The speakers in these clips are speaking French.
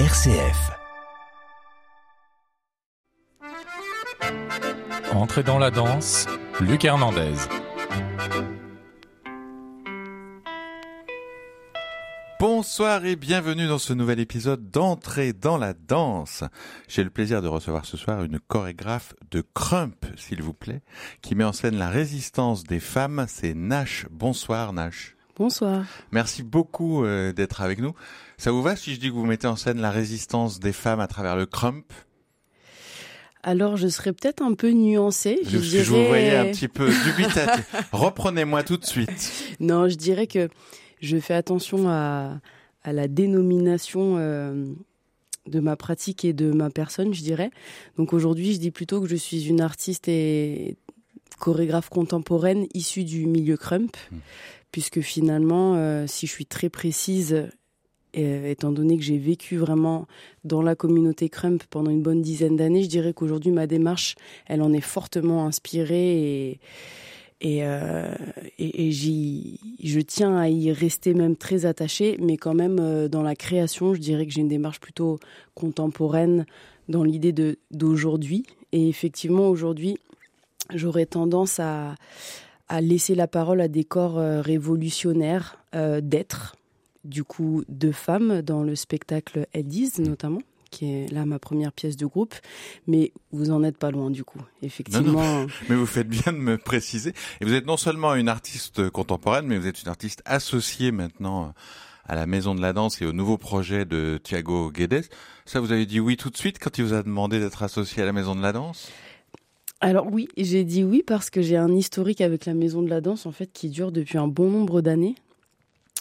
RCF. Entrez dans la danse, Luc Hernandez. Bonsoir et bienvenue dans ce nouvel épisode d'Entrée dans la danse. J'ai le plaisir de recevoir ce soir une chorégraphe de Crump, s'il vous plaît, qui met en scène la résistance des femmes. C'est Nash. Bonsoir Nash. Bonsoir. Merci beaucoup euh, d'être avec nous. Ça vous va si je dis que vous mettez en scène la résistance des femmes à travers le Crump? Alors, je serais peut-être un peu nuancée. Je, je, je vous voyais un petit peu dubitatif. Reprenez-moi tout de suite. Non, je dirais que je fais attention à, à la dénomination euh, de ma pratique et de ma personne, je dirais. Donc aujourd'hui, je dis plutôt que je suis une artiste et chorégraphe contemporaine issue du milieu crump, mmh. Puisque finalement, euh, si je suis très précise, et, étant donné que j'ai vécu vraiment dans la communauté crump pendant une bonne dizaine d'années, je dirais qu'aujourd'hui, ma démarche, elle en est fortement inspirée et et, euh, je tiens à y rester même très attachée, mais quand même euh, dans la création, je dirais que j'ai une démarche plutôt contemporaine dans l'idée d'aujourd'hui. Et effectivement, aujourd'hui, j'aurais tendance à, à laisser la parole à des corps euh, révolutionnaires euh, d'être, du coup, de femmes dans le spectacle Eddies notamment qui est là ma première pièce de groupe, mais vous en êtes pas loin du coup. Effectivement. Mais vous faites bien de me préciser. Et vous êtes non seulement une artiste contemporaine, mais vous êtes une artiste associée maintenant à la Maison de la Danse et au nouveau projet de Thiago Guedes. Ça, vous avez dit oui tout de suite quand il vous a demandé d'être associé à la Maison de la Danse? Alors oui, j'ai dit oui parce que j'ai un historique avec la Maison de la Danse en fait qui dure depuis un bon nombre d'années.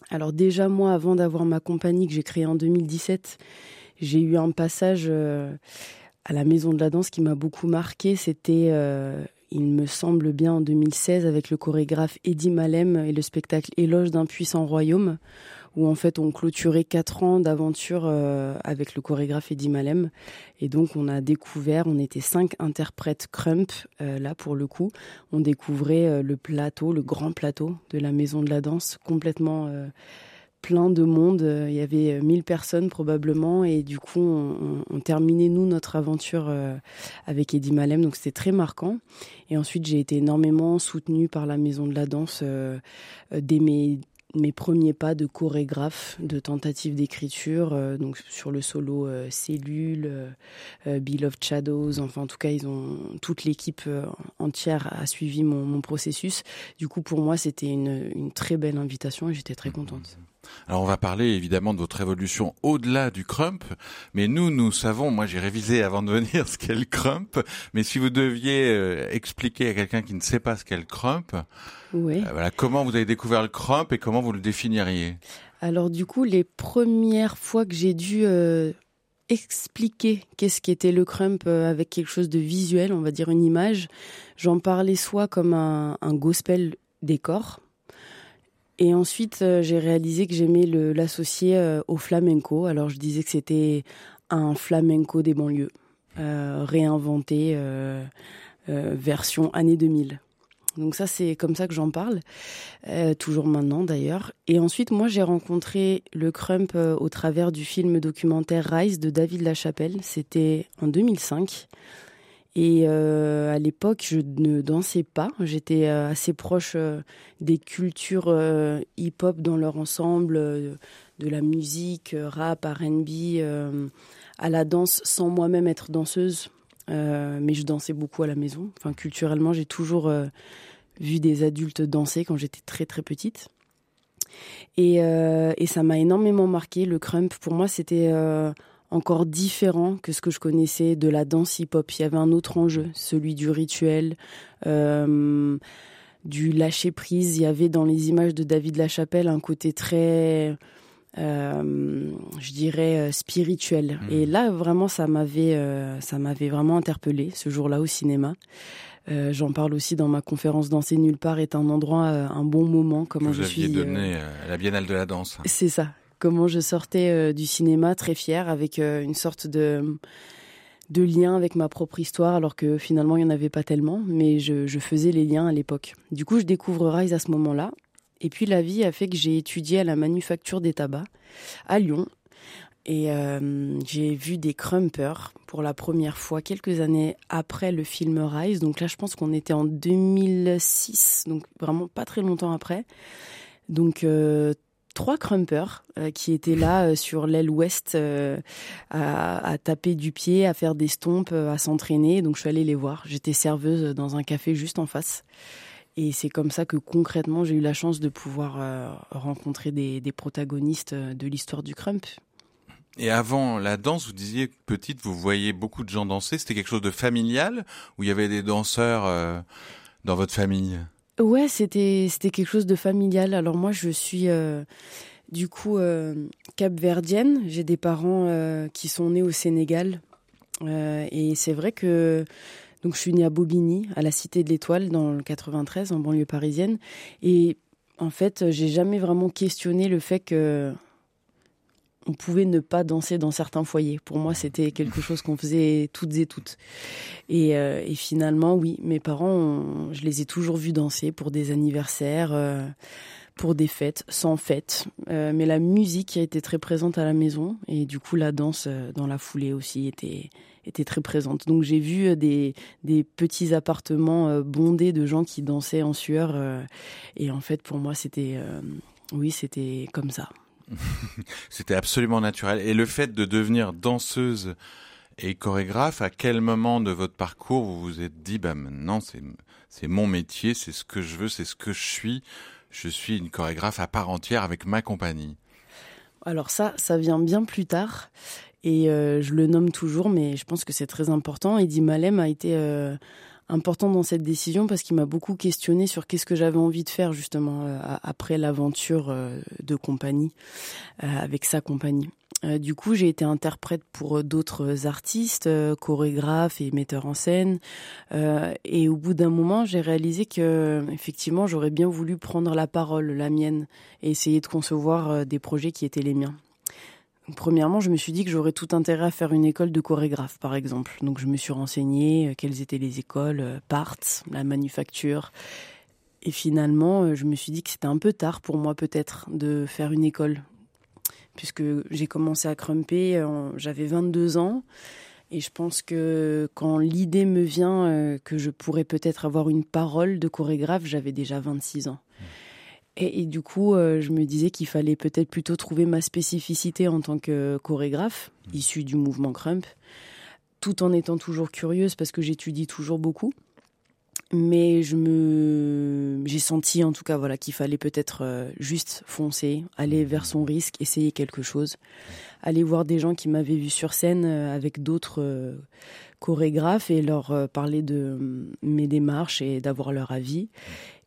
Alors déjà moi, avant d'avoir ma compagnie que j'ai créée en 2017, j'ai eu un passage euh, à la Maison de la Danse qui m'a beaucoup marqué. C'était, euh, il me semble bien, en 2016 avec le chorégraphe Eddie Malem et le spectacle Éloge d'un puissant royaume, où en fait on clôturait quatre ans d'aventure euh, avec le chorégraphe Eddie Malem. Et donc on a découvert, on était cinq interprètes crump, euh, là pour le coup, on découvrait euh, le plateau, le grand plateau de la Maison de la Danse, complètement plein de monde. Il y avait 1000 personnes probablement. Et du coup, on, on terminait, nous, notre aventure euh, avec Eddie Malem. Donc, c'était très marquant. Et ensuite, j'ai été énormément soutenue par la Maison de la Danse euh, dès mes mes premiers pas de chorégraphe, de tentative d'écriture, euh, donc sur le solo euh, Cellule, euh, Beloved Shadows, enfin en tout cas ils ont toute l'équipe euh, entière a suivi mon, processus. Du coup pour moi c'était une très belle invitation et j'étais très contente. Alors on va parler évidemment de votre évolution au-delà du crump, mais nous, nous savons, moi j'ai révisé avant de venir ce qu'est le crump, mais si vous deviez euh, expliquer à quelqu'un qui ne sait pas ce qu'est le crump, oui. euh, voilà, comment vous avez découvert le crump et comment vous le définiriez? Alors du coup, les premières fois que j'ai dû euh, expliquer qu'est-ce qu'était le crump avec quelque chose de visuel, on va dire une image, j'en parlais soit comme un, un gospel décor, et ensuite, euh, j'ai réalisé que j'aimais l'associer euh, au flamenco. Alors, je disais que c'était un flamenco des banlieues, euh, réinventé, version année 2000. Donc ça, c'est comme ça que j'en parle, toujours maintenant d'ailleurs. Et ensuite, moi, j'ai rencontré le crump au travers du film documentaire Rise de David Lachapelle. C'était en 2005. Et euh, à l'époque, je ne dansais pas. J'étais euh, assez proche euh, des cultures hip-hop dans leur ensemble, de la musique, rap, R&B, à la danse, sans moi-même être danseuse. Mais je dansais beaucoup à la maison. Enfin, culturellement, j'ai toujours vu des adultes danser quand j'étais très très petite. Et, et ça m'a énormément marqué. Le crump, pour moi, c'était encore différent que ce que je connaissais de la danse hip-hop. Il y avait un autre enjeu, celui du rituel, euh, du lâcher prise. Il y avait dans les images de David Lachapelle un côté très, euh, je dirais, spirituel. Mmh. Et là, vraiment, ça m'avait, euh, ça m'avait vraiment interpellé ce jour-là au cinéma. Euh, J'en parle aussi dans ma conférence Danser nulle part est un endroit, euh, un bon moment. Comment Vous je aviez suis. donné à la Biennale de la danse. C'est ça comment je sortais euh, du cinéma très fière avec euh, une sorte de de lien avec ma propre histoire alors que finalement il n'y en avait pas tellement mais je, faisais les liens à l'époque du coup je découvre Rise à ce moment là et puis la vie a fait que j'ai étudié à la manufacture des tabacs à Lyon et euh, j'ai vu des crumpers pour la première fois quelques années après le film Rise. Donc là, je pense qu'on était en 2006, donc vraiment pas très longtemps après. Donc trois crumpers euh, qui étaient là sur l'aile ouest à, à, taper du pied, à faire des stompes, à s'entraîner. Donc je suis allée les voir. J'étais serveuse dans un café juste en face. Et c'est comme ça que concrètement j'ai eu la chance de pouvoir rencontrer des, protagonistes de l'histoire du crump. Et avant la danse, vous disiez petite, vous voyez beaucoup de gens danser. C'était quelque chose de familial où il y avait des danseurs euh, dans votre famille? Ouais, c'était c'était quelque chose de familial. Alors moi, je suis euh, du coup euh, capverdienne. J'ai des parents euh, qui sont nés au Sénégal, et c'est vrai que donc je suis née à Bobigny, à la Cité de l'Étoile, dans le 93, en banlieue parisienne. Et en fait, j'ai jamais vraiment questionné le fait que on pouvait ne pas danser dans certains foyers. Pour moi, c'était quelque chose qu'on faisait toutes et toutes. Et, euh, finalement, oui, mes parents, je les ai toujours vus danser pour des anniversaires, euh, pour des fêtes, sans fêtes. Euh, mais la musique a été très présente à la maison et du coup, la danse dans la foulée aussi était était très présente. Donc j'ai vu des, des petits appartements bondés de gens qui dansaient en sueur. et en fait, pour moi, c'était... oui, c'était comme ça. C'était absolument naturel. Et le fait de devenir danseuse et chorégraphe, à quel moment de votre parcours vous vous êtes dit, bah maintenant c'est mon métier, c'est ce que je veux, c'est ce que je suis. Je suis une chorégraphe à part entière avec ma compagnie? Alors ça, ça vient bien plus tard. Et euh, je le nomme toujours, mais je pense que c'est très important. Eddie Malem a été euh, important dans cette décision parce qu'il m'a beaucoup questionné sur qu'est-ce que j'avais envie de faire justement euh, après l'aventure euh, de compagnie euh, avec sa compagnie. Du coup, j'ai été interprète pour d'autres artistes, chorégraphes et metteurs en scène. et au bout d'un moment, j'ai réalisé que, effectivement, j'aurais bien voulu prendre la parole, la mienne, et essayer de concevoir des projets qui étaient les miens. Premièrement, je me suis dit que j'aurais tout intérêt à faire une école de chorégraphe, par exemple. Donc, je me suis renseignée euh, quelles étaient les écoles, euh, Parts, la manufacture. Et finalement, euh, je me suis dit que c'était un peu tard pour moi, peut-être, de faire une école. Puisque j'ai commencé à crumper, j'avais 22 ans. Et je pense que quand l'idée me vient que je pourrais peut-être avoir une parole de chorégraphe, j'avais déjà 26 ans. Et, du coup, euh, je me disais qu'il fallait peut-être plutôt trouver ma spécificité en tant que chorégraphe, mmh. issue du mouvement Crump, tout en étant toujours curieuse parce que j'étudie toujours beaucoup. Mais je me, j'ai senti en tout cas voilà qu'il fallait peut-être euh, juste foncer, aller mmh. vers son risque, essayer quelque chose, aller voir des gens qui m'avaient vu sur scène euh, avec d'autres chorégraphes et leur parler de mes démarches et d'avoir leur avis.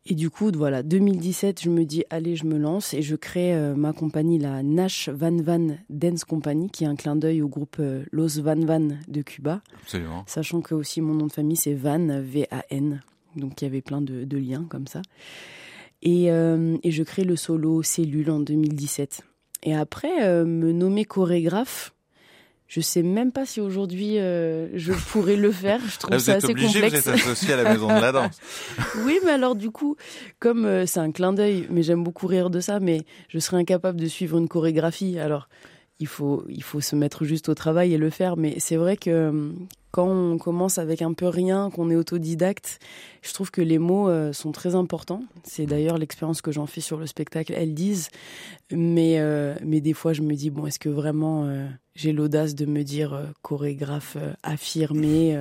Et du coup, voilà, 2017, je me dis, allez, je me lance et je crée euh, ma compagnie, la Nash Van Van Dance Company, qui est un clin d'œil au groupe euh, Los Van Van de Cuba. Absolument. Sachant que aussi mon nom de famille, c'est Van, V-A-N. Donc il y avait plein de, liens comme ça. Et, euh, et, je crée le solo Cellule en 2017. Et après, me nommer chorégraphe, je sais même pas si aujourd'hui euh, je pourrais le faire. Je trouve ça assez obligé, complexe. Vous êtes associé à la maison de la danse. oui, mais alors du coup, comme euh, c'est un clin d'œil, mais j'aime beaucoup rire de ça, mais je serais incapable de suivre une chorégraphie. Alors, il faut il faut se mettre juste au travail et le faire. Mais c'est vrai que euh, quand on commence avec un peu rien, qu'on est autodidacte, je trouve que les mots euh, sont très importants. C'est d'ailleurs l'expérience que j'en fais sur le spectacle. Elles disent, mais euh, mais des fois je me dis bon, est-ce que vraiment euh, j'ai l'audace de me dire chorégraphe affirmé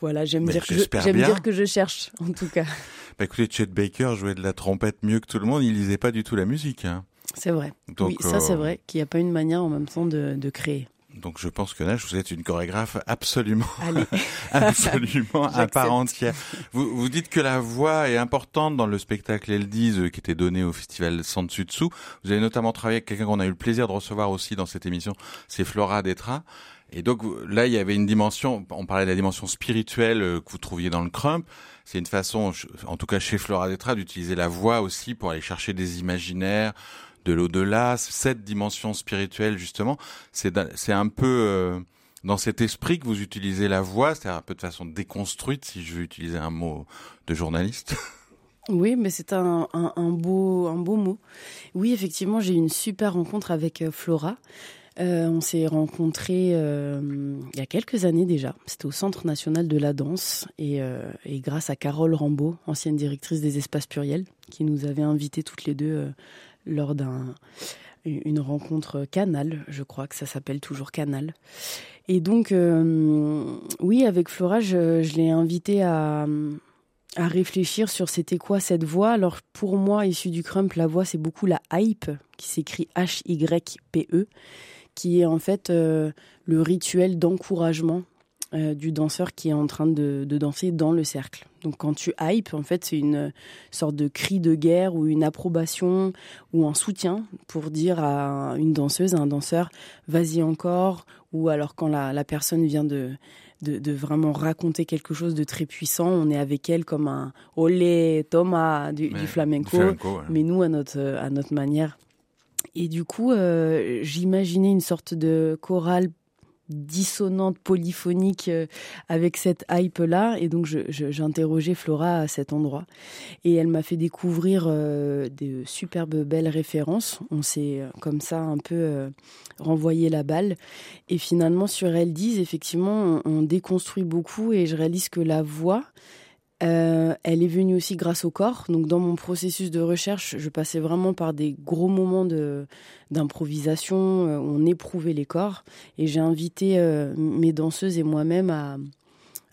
Voilà, j'aime dire que je, j'aime dire que je cherche en tout cas. Bah écoutez, Chet Baker jouait de la trompette mieux que tout le monde. Il lisait pas du tout la musique. Hein. C'est vrai. Donc, oui, ça c'est vrai qu'il n'y a pas une manière en même temps de, de créer. Donc je pense que là, vous êtes une chorégraphe absolument, absolument à part entière. Vous, vous dites que la voix est importante dans le spectacle Eldiz euh, qui était donné au festival Sansutsu. Vous avez notamment travaillé avec quelqu'un qu'on a eu le plaisir de recevoir aussi dans cette émission, c'est Flora Detra. Et donc là, il y avait une dimension, on parlait de la dimension spirituelle euh, que vous trouviez dans le crump. C'est une façon, en tout cas chez Flora Detra, d'utiliser la voix aussi pour aller chercher des imaginaires, de l'au-delà, cette dimension spirituelle justement, c'est un peu euh, dans cet esprit que vous utilisez la voix, c'est-à-dire un peu de façon déconstruite, si je veux utiliser un mot de journaliste. Oui, mais c'est un, un, beau, un beau mot. Oui, effectivement, j'ai eu une super rencontre avec euh, Flora. Euh, on s'est rencontrés il y a quelques années déjà. C'était au Centre national de la danse et, et, grâce à Carole Rambaud, ancienne directrice des espaces pluriels, qui nous avait invités toutes les deux lors d'un une rencontre Canal, je crois que ça s'appelle toujours Canal. Et donc, oui, avec Flora, je, l'ai invité à, réfléchir sur c'était quoi cette voix. Alors pour moi, issu du crump, la voix c'est beaucoup la hype, qui s'écrit H-Y-P-E, qui est en fait euh, le rituel d'encouragement euh, du danseur qui est en train de, danser dans le cercle. Donc quand tu hype, en fait, c'est une sorte de cri de guerre ou une approbation ou un soutien pour dire à une danseuse, à un danseur, vas-y encore, ou alors quand la, la personne vient de de, vraiment raconter quelque chose de très puissant. On est avec elle comme un olé Thomas du, flamenco, mais nous à notre, à notre manière. Et du coup, euh, j'imaginais une sorte de chorale dissonante, polyphonique euh, avec cette hype-là. Et donc, j'interrogeais Flora à cet endroit. Et elle m'a fait découvrir euh, des superbes belles références. On s'est euh, comme ça un peu renvoyé la balle. Et finalement, sur Elle 10, effectivement, on déconstruit beaucoup et je réalise que la voix, euh, elle est venue aussi grâce au corps. Donc dans mon processus de recherche, je passais vraiment par des gros moments d'improvisation. Euh, on éprouvait les corps et j'ai invité euh, mes danseuses et moi-même à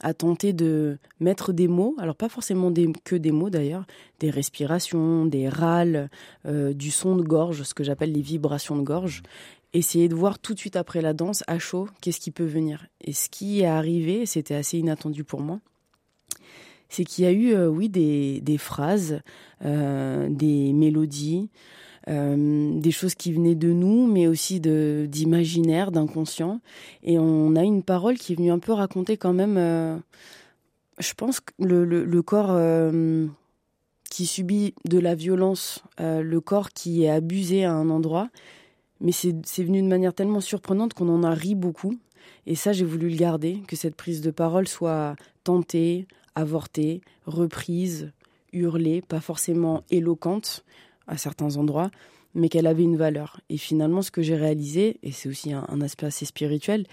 à tenter de mettre des mots, alors pas forcément des, que des mots d'ailleurs, des respirations, des râles, du son de gorge, ce que j'appelle les vibrations de gorge, essayer de voir tout de suite après la danse, à chaud, qu'est-ce qui peut venir. Et ce qui est arrivé, c'était assez inattendu pour moi, c'est qu'il y a eu, euh, oui, des, phrases, euh, des mélodies, euh, des choses qui venaient de nous, mais aussi d'imaginaire, d'inconscient. Et on a une parole qui est venue un peu raconter quand même, je pense, que le, le corps qui subit de la violence, le corps qui est abusé à un endroit. Mais c'est venu de manière tellement surprenante qu'on en a ri beaucoup. Et ça, j'ai voulu le garder, que cette prise de parole soit tentée, avortée, reprise, hurlée, pas forcément éloquente à certains endroits, mais qu'elle avait une valeur. Et finalement, ce que j'ai réalisé, et c'est aussi un, aspect assez spirituel,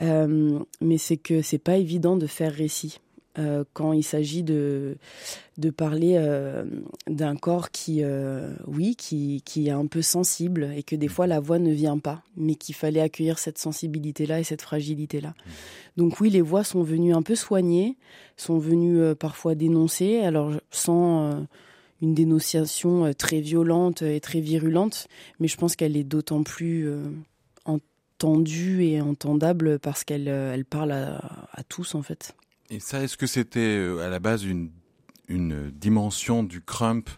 euh, mais c'est que c'est pas évident de faire récit. Euh, quand il s'agit de, de parler euh, d'un corps qui, euh, oui, qui, qui est un peu sensible et que des fois la voix ne vient pas, mais qu'il fallait accueillir cette sensibilité-là et cette fragilité-là. Mmh. Donc oui, les voix sont venues un peu soignées, sont venues parfois dénoncer, alors sans une dénonciation très violente et très virulente, mais je pense qu'elle est d'autant plus entendue et entendable parce qu'elle elle parle à, à tous en fait. Et ça, est-ce que c'était euh, à la base une, dimension du crump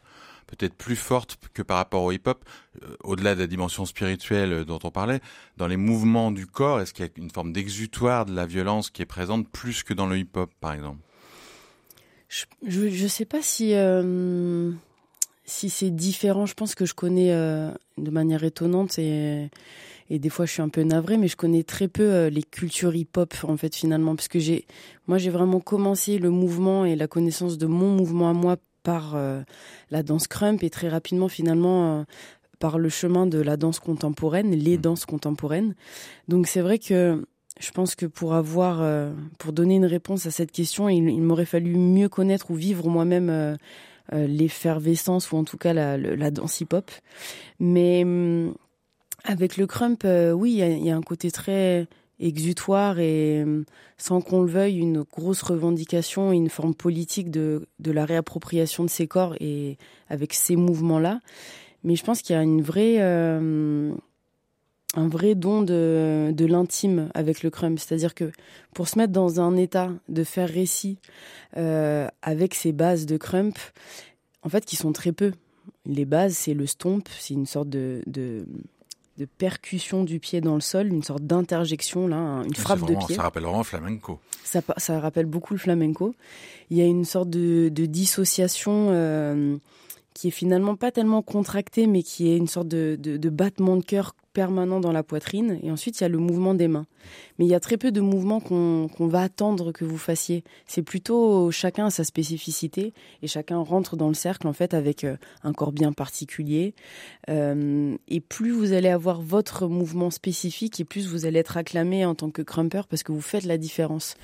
peut-être plus forte que par rapport au hip-hop, euh, au-delà de la dimension spirituelle euh, dont on parlait, dans les mouvements du corps, est-ce qu'il y a une forme d'exutoire de la violence qui est présente plus que dans le hip-hop, par exemple? Je ne sais pas si, si c'est différent. Je pense que je connais de manière étonnante et et des fois je suis un peu navrée, mais je connais très peu euh, les cultures hip-hop en fait finalement, parce que j'ai, moi j'ai vraiment commencé le mouvement et la connaissance de mon mouvement à moi par euh, la danse crump et très rapidement finalement euh, par le chemin de la danse contemporaine, les mmh. danses contemporaines. Donc c'est vrai que je pense que pour avoir, pour donner une réponse à cette question, il, il m'aurait fallu mieux connaître ou vivre moi-même l'effervescence ou en tout cas la, la danse hip-hop. Mais hum, avec le crump, euh, oui, il y, a un côté très exutoire et euh, sans qu'on le veuille, une grosse revendication, une forme politique de, la réappropriation de ces corps et avec ces mouvements-là. Mais je pense qu'il y a euh, un vrai don de, l'intime avec le crump. C'est-à-dire que pour se mettre dans un état de faire récit avec ces bases de crump, en fait, qui sont très peu. Les bases, c'est le stomp, c'est une sorte de de percussion du pied dans le sol, une sorte d'interjection, là, une frappe de pied. Ça rappelle vraiment flamenco. Ça, ça, rappelle beaucoup le flamenco. Il y a une sorte de, dissociation euh, qui est finalement pas tellement contractée, mais qui est une sorte de, battement de cœur permanent dans la poitrine et ensuite il y a le mouvement des mains. Mais il y a très peu de mouvements qu'on va attendre que vous fassiez. C'est plutôt chacun a sa spécificité et chacun rentre dans le cercle en fait avec euh, un corps bien particulier. Euh, et plus vous allez avoir votre mouvement spécifique et plus vous allez être acclamé en tant que crumper parce que vous faites la différence.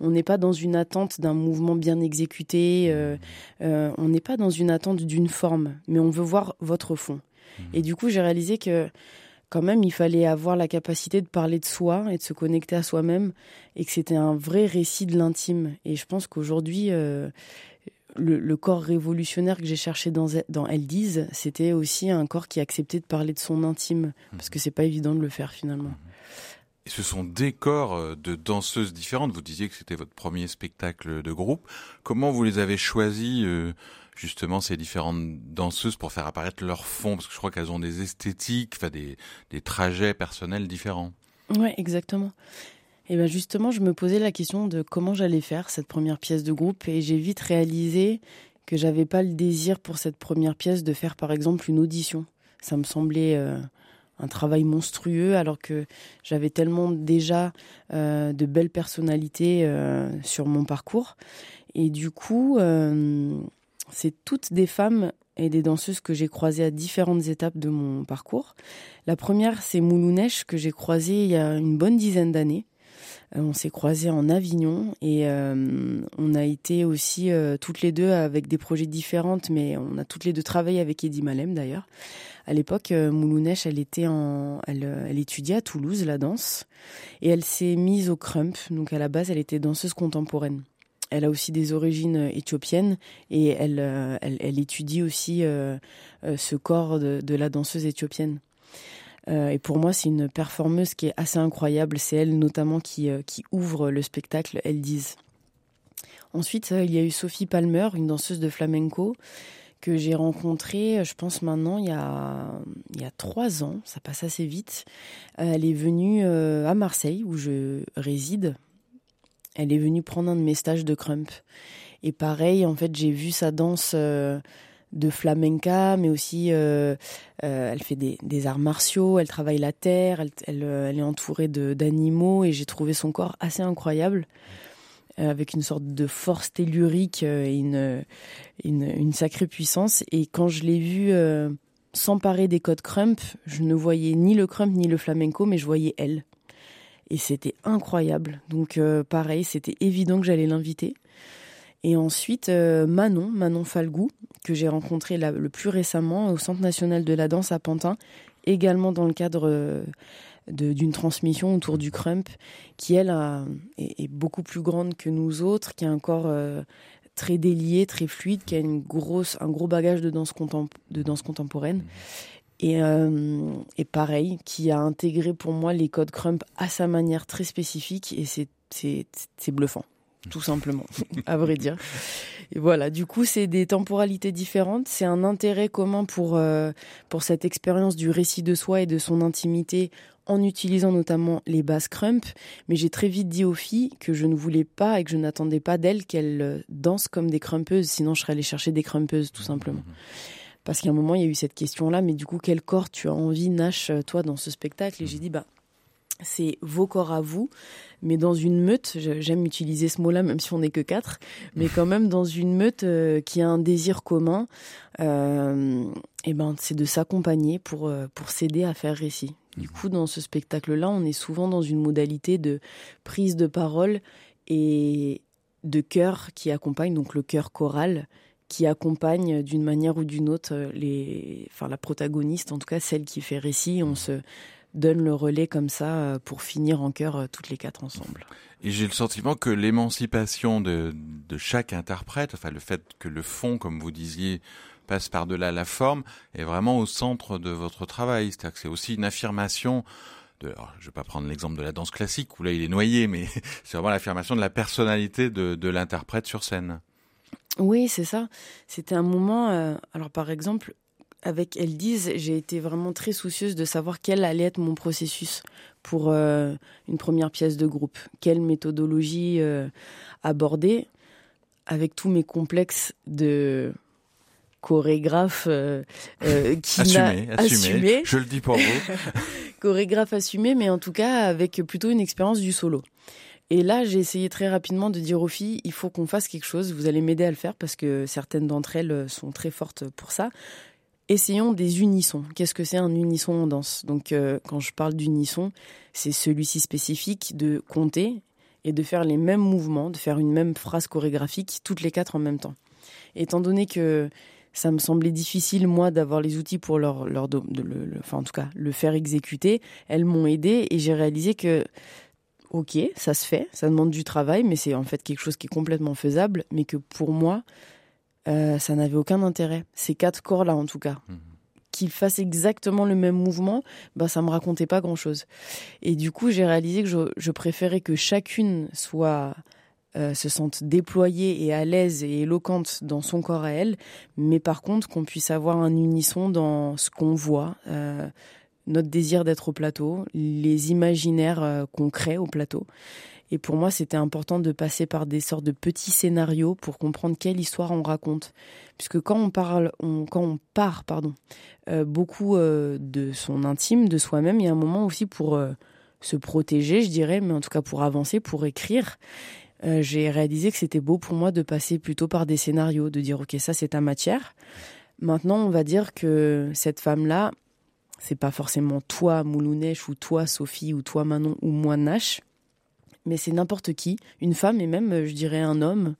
On n'est pas dans une attente d'un mouvement bien exécuté, euh, on n'est pas dans une attente d'une forme, mais on veut voir votre fond. Et du coup, j'ai réalisé que quand même, il fallait avoir la capacité de parler de soi et de se connecter à soi-même, et que c'était un vrai récit de l'intime. Et je pense qu'aujourd'hui, euh, le, corps révolutionnaire que j'ai cherché dans, dans Elles c'était aussi un corps qui acceptait de parler de son intime, parce que c'est pas évident de le faire finalement. Et ce sont des corps euh, de danseuses différentes. Vous disiez que c'était votre premier spectacle de groupe. Comment vous les avez choisis euh, justement ces différentes danseuses pour faire apparaître leur fond Parce que je crois qu'elles ont des esthétiques, enfin des, des trajets personnels différents. Ouais, exactement. Et ben justement, je me posais la question de comment j'allais faire cette première pièce de groupe et j'ai vite réalisé que j'avais pas le désir pour cette première pièce de faire par exemple une audition. Ça me semblait euh, un travail monstrueux alors que j'avais tellement déjà euh, de belles personnalités euh, sur mon parcours. Et du coup, c'est toutes des femmes et des danseuses que j'ai croisées à différentes étapes de mon parcours. La première, c'est Moulounesh, que j'ai croisée il y a une bonne dizaine d'années. Euh, on s'est croisés en Avignon et euh, on a été aussi euh, toutes les deux avec des projets différents, mais on a toutes les deux travaillé avec Eddie Malem d'ailleurs. À l'époque, Moulounesh, elle était elle, elle étudiait à Toulouse la danse et elle s'est mise au crump. Donc à la base, elle était danseuse contemporaine elle a aussi des origines euh, éthiopiennes et elle, euh, étudie aussi euh, ce corps de, la danseuse éthiopienne. et pour moi, c'est une performeuse qui est assez incroyable. C'est elle notamment qui, ouvre le spectacle, elles disent. Ensuite, il y a eu Sophie Palmer, une danseuse de flamenco que j'ai rencontrée, je pense maintenant, il y a trois ans. Ça passe assez vite. Elle est venue à Marseille, où je réside elle est venue prendre un de mes stages de crump. Et pareil, en fait, j'ai vu sa danse euh, de flamenca, mais aussi euh, euh, elle fait des, arts martiaux, elle travaille la terre, elle, est entourée d'animaux et j'ai trouvé son corps assez incroyable, avec une sorte de force tellurique et une, une, une, sacrée puissance. Et quand je l'ai vue s'emparer des codes crump, je ne voyais ni le crump ni le flamenco, mais je voyais elle et c'était incroyable. Donc euh, pareil, c'était évident que j'allais l'inviter. Et ensuite, euh, Manon, Manon Falgou, que j'ai rencontré le plus récemment au Centre national de la danse à Pantin, également dans le cadre euh, d'une transmission autour du crump, qui elle est, beaucoup plus grande que nous autres, qui a un corps très délié, très fluide, qui a une grosse, un gros bagage de danse, de danse contemporaine. Et, euh, et, pareil, qui a intégré pour moi les codes Crump à sa manière très spécifique et c'est bluffant, tout simplement, à vrai dire. Et voilà, du coup, c'est des temporalités différentes, c'est un intérêt commun pour, euh, pour cette expérience du récit de soi et de son intimité en utilisant notamment les bases crump, mais j'ai très vite dit aux filles que je ne voulais pas et que je n'attendais pas d'elles qu'elles euh, dansent comme des crumpeuses, sinon je serais allée chercher des crumpeuses tout simplement. Parce qu'à un moment, il y a eu cette question-là, mais du coup, quel corps tu as envie, Nash, euh, toi, dans ce spectacle? Et j'ai dit, bah, c'est vos corps à vous, mais dans une meute, j'aime utiliser ce mot-là, même si on n'est que quatre, mais quand même dans une meute euh, qui a un désir commun, euh, et ben, c'est de s'accompagner pour, pour s'aider à faire récit. Du coup, dans ce spectacle-là, on est souvent dans une modalité de prise de parole et de chœur qui accompagne, donc le chœur choral, qui accompagne d'une manière ou d'une autre les, enfin la protagoniste, en tout cas celle qui fait récit. On se donne le relais comme ça euh, pour finir en chœur euh, toutes les quatre ensemble. Et j'ai le sentiment que l'émancipation de, chaque interprète, enfin le fait que le fond, comme vous disiez, passe par-delà la forme, est vraiment au centre de votre travail. C'est-à-dire que c'est aussi une affirmation de, je vais pas prendre l'exemple de la danse classique où là il est noyé, mais c'est vraiment l'affirmation de la personnalité de l'interprète sur scène. Oui, c'est ça. C'était un moment. Euh, alors, par exemple, avec Eldise, j'ai été vraiment très soucieuse de savoir quel allait être mon processus pour euh, une première pièce de groupe. Quelle méthodologie euh, aborder avec tous mes complexes de chorégraphe qui assumé, assumé, je le dis pour vous chorégraphe assumé, mais en tout cas avec plutôt une expérience du solo. Et là, j'ai essayé très rapidement de dire aux filles, il faut qu'on fasse quelque chose, vous allez m'aider à le faire parce que certaines d'entre elles sont très fortes pour ça. Essayons des unissons. Qu'est-ce que c'est un unisson en danse? Donc euh, quand je parle d'unisson, c'est celui-ci spécifique de compter et de faire les mêmes mouvements, de faire une même phrase chorégraphique toutes les quatre en même temps. Étant donné que ça me semblait difficile moi d'avoir les outils pour leur, leur le, en tout cas le faire exécuter, elles m'ont aidé et j'ai réalisé que ok, ça se fait, ça demande du travail, mais c'est en fait quelque chose qui est complètement faisable, mais que pour moi, euh, ça n'avait aucun intérêt. Ces quatre corps-là, en tout cas. Mhm. Qu'ils fassent exactement le même mouvement, bah, ça me racontait pas grand-chose. Et du coup, j'ai réalisé que je, préférais que chacune soit euh, se sente déployée et à l'aise et éloquente dans son corps à elle, mais par contre qu'on puisse avoir un unisson dans ce qu'on voit, euh, notre désir d'être au plateau, les imaginaires euh, qu'on crée au plateau. Et pour moi, c'était important de passer par des sortes de petits scénarios pour comprendre quelle histoire on raconte. Puisque quand on parle, quand on part, pardon, euh, beaucoup euh, de son intime, de soi-même, il y a un moment aussi pour se protéger, je dirais, mais en tout cas pour avancer, pour écrire. J'ai réalisé que c'était beau pour moi de passer plutôt par des scénarios, de dire ok ça c'est ta matière. Maintenant, on va dire que cette femme-là, c'est pas forcément toi Moulounèche ou toi Sophie ou toi Manon ou moi Nash, mais c'est n'importe qui, une femme et même, je dirais, un homme,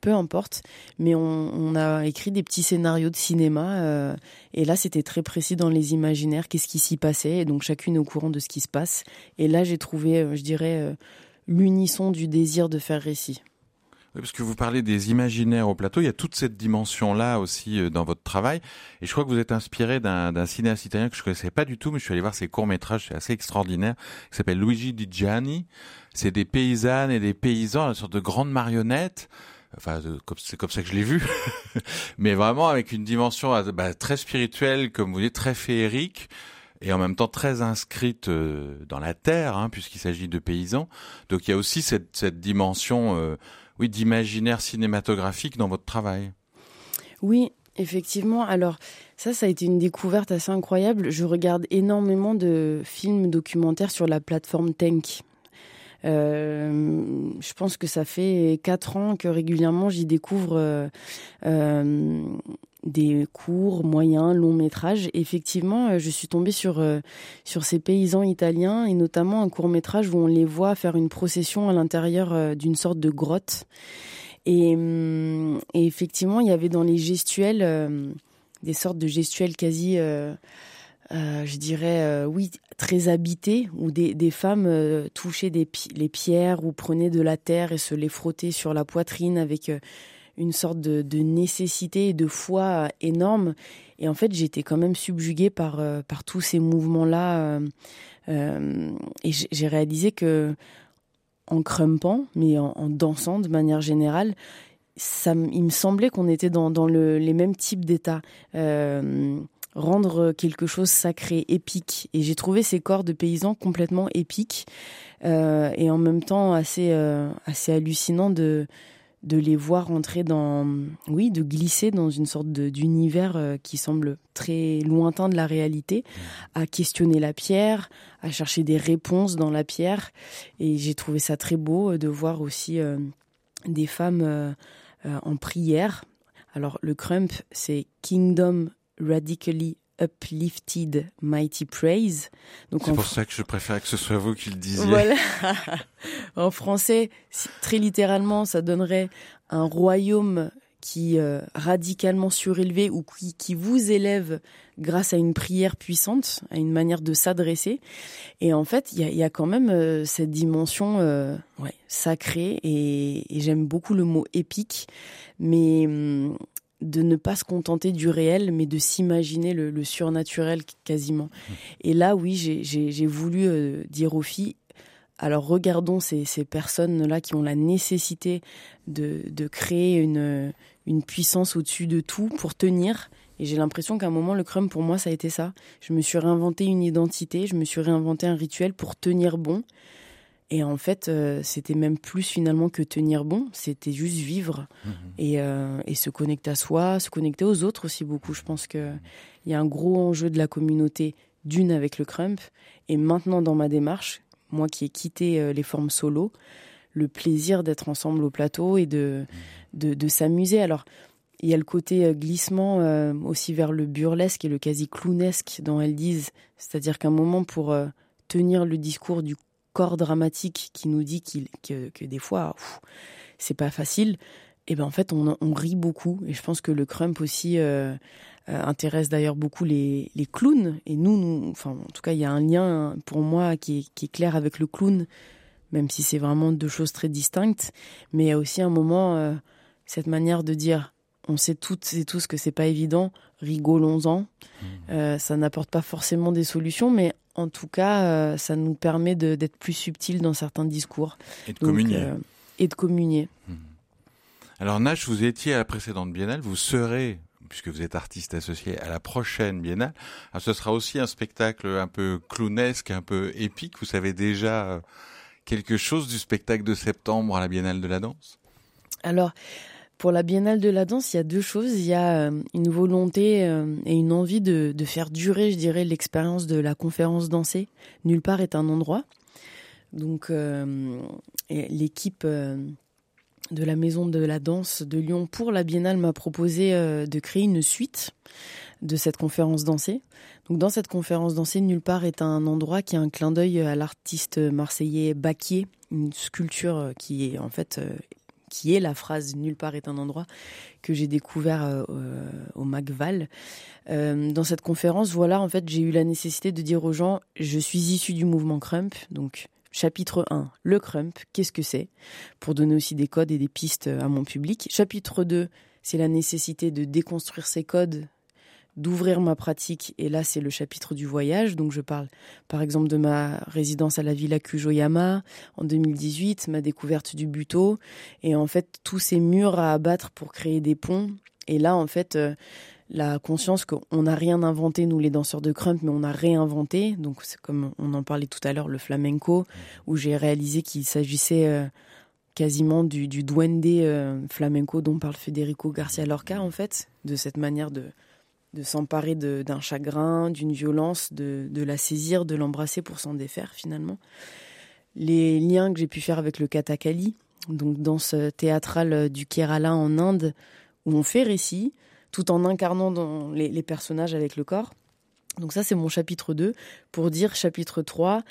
peu importe. Mais on, a écrit des petits scénarios de cinéma, euh, et là, c'était très précis dans les imaginaires, qu'est-ce qui s'y passait, et donc chacune au courant de ce qui se passe. Et là, j'ai trouvé, euh, je dirais, euh, l'unisson du désir de faire récit parce que vous parlez des imaginaires au plateau, il y a toute cette dimension-là aussi euh, dans votre travail. Et je crois que vous êtes inspiré d'un cinéaste italien que je connaissais pas du tout, mais je suis allé voir ses courts-métrages, c'est assez extraordinaire, qui s'appelle Luigi Di Gianni. C'est des paysannes et des paysans, une sorte de grandes marionnettes. Enfin, c'est comme ça que je l'ai vu, mais vraiment avec une dimension euh, bah, très spirituelle, comme vous dites, très féerique et en même temps très inscrite euh, dans la terre, hein, puisqu'il s'agit de paysans. Donc il y a aussi cette, cette dimension oui, d'imaginaire cinématographique dans votre travail. Oui, effectivement. Alors, ça, ça a été une découverte assez incroyable. Je regarde énormément de films documentaires sur la plateforme Tank. Euh, je pense que ça fait quatre ans que régulièrement j'y découvre euh, euh, des courts, moyens, longs métrages. Effectivement, euh, je suis tombée sur euh, sur ces paysans italiens et notamment un court métrage où on les voit faire une procession à l'intérieur euh, d'une sorte de grotte. Et, hum, et, effectivement, il y avait dans les gestuels des sortes de gestuels quasi, je dirais, oui, très habités, où des, femmes touchaient les pierres ou prenaient de la terre et se les frottaient sur la poitrine avec une sorte de, nécessité et de foi énorme. Et en fait, j'étais quand même subjuguée par, euh, par tous ces mouvements-là. Euh, euh, et j'ai réalisé que en crumpant, mais en, dansant de manière générale, ça, il me semblait qu'on était dans, dans le, les mêmes types d'états. rendre quelque chose sacré, épique. Et j'ai trouvé ces corps de paysans complètement épiques et en même temps assez, assez hallucinant de, de les voir entrer dans, oui, de glisser dans une sorte d'univers euh, qui semble très lointain de la réalité, mmh. à questionner la pierre, à chercher des réponses dans la pierre. Et j'ai trouvé ça très beau euh, de voir aussi euh, des femmes en prière. Alors le crump, c'est Kingdom Radically Uplifted Mighty Praise. C'est pour ça que je préfère que ce soit vous qui le disiez. Voilà. en français, très littéralement, ça donnerait un royaume qui euh, radicalement surélevé ou qui, qui, vous élève grâce à une prière puissante, à une manière de s'adresser. Et en fait, il y a, y a, quand même euh, cette dimension euh, ouais, sacrée et, et j'aime beaucoup le mot épique. Mais hum, de ne pas se contenter du réel, mais de s'imaginer le, surnaturel quasiment. Mmh. Et là, oui, j'ai voulu euh, dire aux filles, alors regardons ces, personnes-là qui ont la nécessité de, créer une, une puissance au-dessus de tout pour tenir. Et j'ai l'impression qu'à un moment, le crumb, pour moi, ça a été ça. Je me suis réinventé une identité, je me suis réinventé un rituel pour tenir bon. Et en fait, euh, c'était même plus finalement que tenir bon, c'était juste vivre mhm. euh, et, se connecter à soi, se connecter aux autres aussi beaucoup. Je pense qu'il y a un gros enjeu de la communauté d'une avec le crump, et maintenant dans ma démarche, moi qui ai quitté euh, les formes solo, le plaisir d'être ensemble au plateau et de, de, s'amuser. Alors, il y a le côté glissement euh, aussi vers le burlesque et le quasi clownesque dont elles disent, c'est-à-dire qu'un moment pour tenir le discours du corps dramatique qui nous dit que, que, des fois, c'est pas facile, et ben en fait on, on, rit beaucoup. Et je pense que le crump aussi euh, euh, intéresse d'ailleurs beaucoup les, les, clowns. Et nous, nous, enfin en tout cas il y a un lien pour moi qui est, qui est clair avec le clown même si c'est vraiment deux choses très distinctes. Mais il y a aussi un moment euh, cette manière de dire on sait toutes et tous que c'est pas évident rigolons-en. Mmh. ça n'apporte pas forcément des solutions mais en tout cas ça nous permet d'être plus subtil dans certains discours et de communier et de communier mmh. Alors Nash, vous étiez à la précédente biennale, vous serez puisque vous êtes artiste associé à la prochaine biennale. Alors, ce sera aussi un spectacle un peu clownesque, un peu épique. Vous savez déjà euh, quelque chose du spectacle de septembre à la Biennale de la danse? Alors, pour la Biennale de la danse, il y a deux choses. Il y a euh, une volonté euh, et une envie de, faire durer, je dirais, l'expérience de la conférence dansée. Nulle part est un endroit. Donc, l'équipe de la Maison de la Danse de Lyon pour la Biennale m'a proposé euh, de créer une suite de cette conférence dansée. Donc dans cette conférence dansée, nulle part est un endroit qui a un clin d'œil à l'artiste marseillais Baquier, une sculpture qui est en fait euh, qui est la phrase nulle part est un endroit que j'ai découvert euh, au Macval. dans cette conférence, voilà, en fait, j'ai eu la nécessité de dire aux gens, je suis issu du mouvement Crump, donc Chapitre 1, le crump, qu'est-ce que c'est? Pour donner aussi des codes et des pistes à mon public. Chapitre 2, c'est la nécessité de déconstruire ces codes, d'ouvrir ma pratique. Et là, c'est le chapitre du voyage. Donc, je parle par exemple de ma résidence à la Villa Kujoyama en 2018, ma découverte du buto. Et en fait, tous ces murs à abattre pour créer des ponts. Et là, en fait, euh, la conscience qu'on n'a rien inventé, nous les danseurs de crump, mais on a réinventé. Donc c'est comme on en parlait tout à l'heure, le flamenco, où j'ai réalisé qu'il s'agissait euh, quasiment du, du duende euh, flamenco dont parle Federico Garcia Lorca, en fait, de cette manière de, de s'emparer d'un chagrin, d'une violence, de, de, la saisir, de l'embrasser pour s'en défaire finalement. Les liens que j'ai pu faire avec le Kathakali, donc danse théâtrale du Kerala en Inde, où on fait récit, tout en incarnant dans les, personnages avec le corps. Donc ça, c'est mon chapitre 2. Pour dire chapitre 3,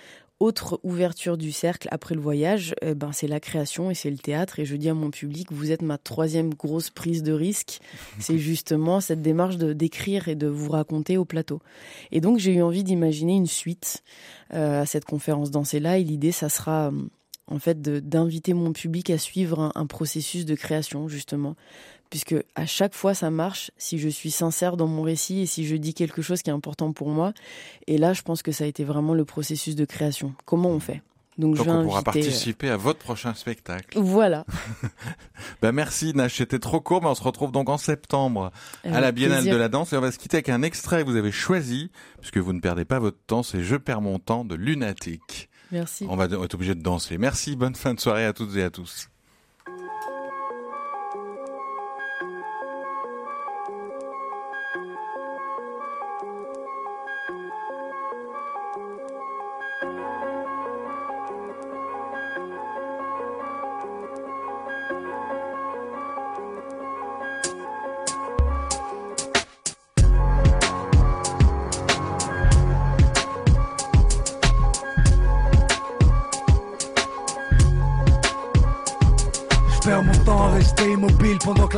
autre ouverture du cercle après le voyage, eh ben, c'est la création et c'est le théâtre. Et je dis à mon public, vous êtes ma troisième grosse prise de risque. C'est justement cette démarche de d'écrire et de vous raconter au plateau. Et donc j'ai eu envie d'imaginer une suite euh, à cette conférence dansée-là. Et l'idée, ça sera en fait d'inviter mon public à suivre un, processus de création justement puisque à chaque fois ça marche si je suis sincère dans mon récit et si je dis quelque chose qui est important pour moi. Et là, je pense que ça a été vraiment le processus de création. Comment on fait? Donc, je on pourra participer à votre prochain spectacle. Voilà. ben merci Nash, c'était trop court, mais on se retrouve donc en septembre à la Biennale de la danse et on va se quitter avec un extrait que vous avez choisi, puisque vous ne perdez pas votre temps, c'est Je perds mon temps de Lunatic. Merci. On va être obligé de danser. Merci, bonne fin de soirée à toutes et à tous.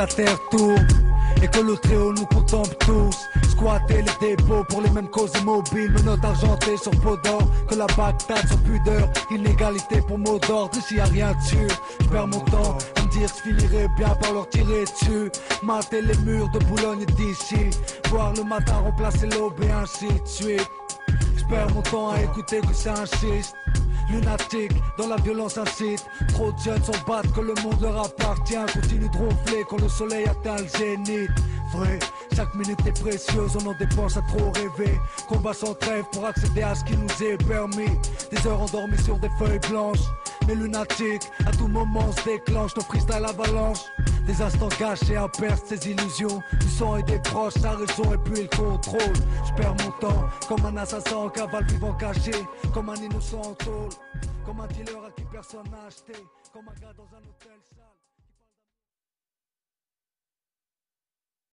La terre tourne et que le tréau nous contemple tous. Squatter les dépôts pour les mêmes causes immobiles, menottes argentées sur peau d'or, que la bactade sur pudeur, inégalité pour mot d'ordre, ici y'a rien dessus. Je perds mon temps à me dire je finirai bien par leur tirer dessus. Mater les murs de Boulogne d'ici, voir le matin remplacer l'aube et ainsi de suite. Je perds mon temps à écouter que ça insiste lunatique, dans la violence incite. Trop de jeunes s'en battent que le monde leur appartient. Continue de ronfler quand le soleil atteint le zénith. Vrai, chaque minute est précieuse, on en dépense à trop rêver. Combat sans trêve pour accéder à ce qui nous est permis. Des heures endormies sur des feuilles blanches. Mais lunatique, à tout moment se déclenche, nos freestyle avalanche. Des instants gâchés à perdre ses illusions. Du sang et des proches, sa raison et puis le contrôle. Je perds mon temps comme un assassin en cavale vivant caché. Comme un innocent en tôle. Comme un dealer à qui personne n'a acheté. Comme un gars dans un hôtel.